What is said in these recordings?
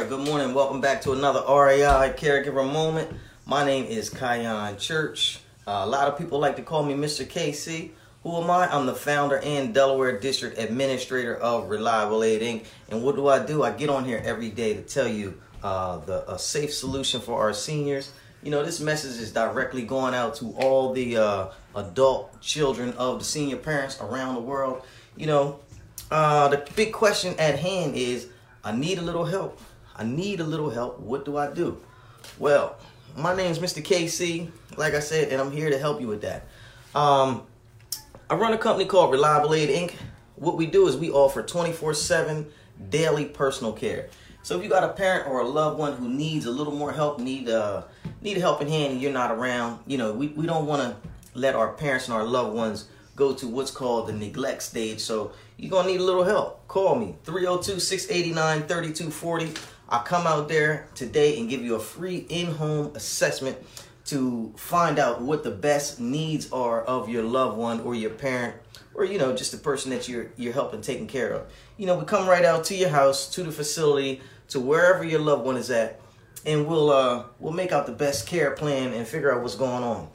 right, good morning. Welcome back to another RAI Caregiver Moment. My name is Kyan Church. Uh, a lot of people like to call me Mr. KC. Who am I? I'm the founder and Delaware District Administrator of Reliable Aid Inc. And what do I do? I get on here every day to tell you uh, the a safe solution for our seniors. You know, this message is directly going out to all the uh, adult children of the senior parents around the world. You know, uh, the big question at hand is I need a little help. I need a little help. What do I do? Well, my name is Mr. KC, like I said, and I'm here to help you with that. Um, I run a company called Reliable Aid Inc. What we do is we offer 24 7 daily personal care. So if you got a parent or a loved one who needs a little more help, need uh, need a helping hand, and you're not around, you know, we, we don't want to let our parents and our loved ones go to what's called the neglect stage. So you're to need a little help. Call me 302 689 3240. I'll come out there today and give you a free in home assessment to find out what the best needs are of your loved one or your parent or you know just the person that you're you're helping taking care of you know we come right out to your house to the facility to wherever your loved one is at and we'll uh we'll make out the best care plan and figure out what's going on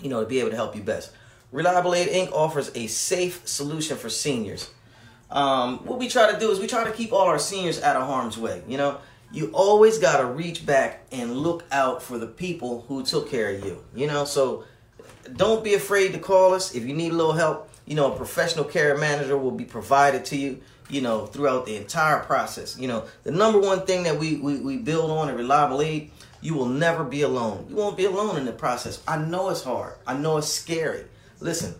you know to be able to help you best Reliable Aid Inc. offers a safe solution for seniors. Um, what we try to do is we try to keep all our seniors out of harm's way. You know, you always got to reach back and look out for the people who took care of you. You know, so don't be afraid to call us if you need a little help. You know, a professional care manager will be provided to you, you know, throughout the entire process. You know, the number one thing that we, we, we build on at Reliable Aid, you will never be alone. You won't be alone in the process. I know it's hard. I know it's scary. Listen,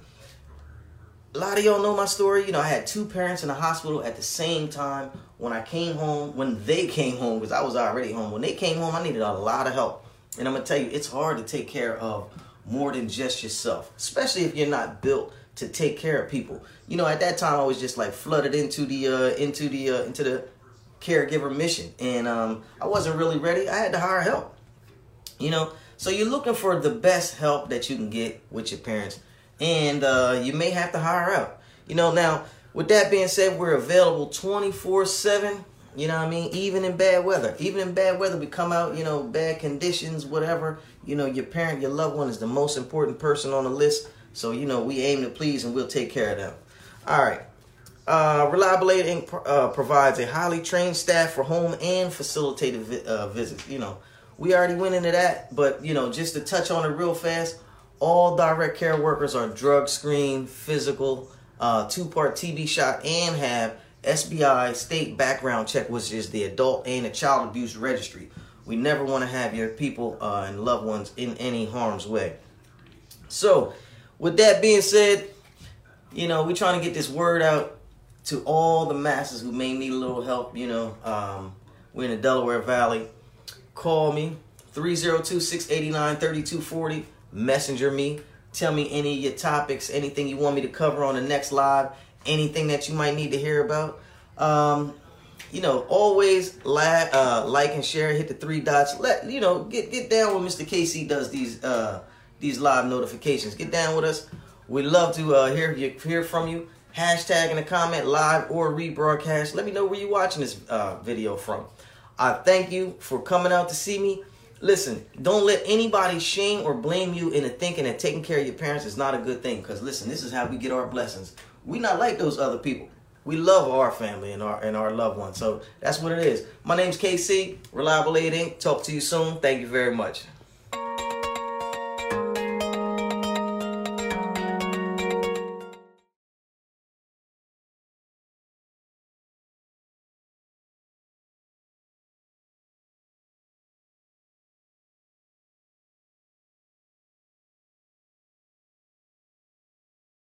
a lot of y'all know my story. You know, I had two parents in the hospital at the same time. When I came home, when they came home, because I was already home, when they came home, I needed a lot of help. And I'm going to tell you, it's hard to take care of more than just yourself, especially if you're not built to take care of people. You know, at that time, I was just like flooded into the, uh, into the, uh, into the caregiver mission. And um, I wasn't really ready. I had to hire help. You know, so you're looking for the best help that you can get with your parents and uh, you may have to hire out. You know, now with that being said, we're available 24 7. You know what I mean? Even in bad weather. Even in bad weather, we come out, you know, bad conditions, whatever. You know, your parent, your loved one is the most important person on the list. So, you know, we aim to please and we'll take care of them. All right. Uh, Reliable Aid Inc. Uh, provides a highly trained staff for home and facilitated vi- uh, visits. You know, we already went into that, but, you know, just to touch on it real fast, all direct care workers are drug screened, physical, uh, two part TB shot, and have SBI state background check, which is the adult and the child abuse registry. We never want to have your people uh, and loved ones in any harm's way. So, with that being said, you know, we're trying to get this word out to all the masses who may need a little help. You know, um, we're in the Delaware Valley. Call me 302 689 3240 messenger me. Tell me any of your topics, anything you want me to cover on the next live, anything that you might need to hear about. Um, you know, always like, uh, like and share. Hit the three dots. Let you know, get get down when Mr. KC does these uh, these live notifications. Get down with us. We love to uh, hear hear from you. Hashtag in a comment, live or rebroadcast. Let me know where you're watching this uh, video from. I thank you for coming out to see me. Listen, don't let anybody shame or blame you into thinking that taking care of your parents is not a good thing. Because listen, this is how we get our blessings. We not like those other people. We love our family and our and our loved ones. So that's what it is. My name's KC, Reliable Aid Inc. Talk to you soon. Thank you very much.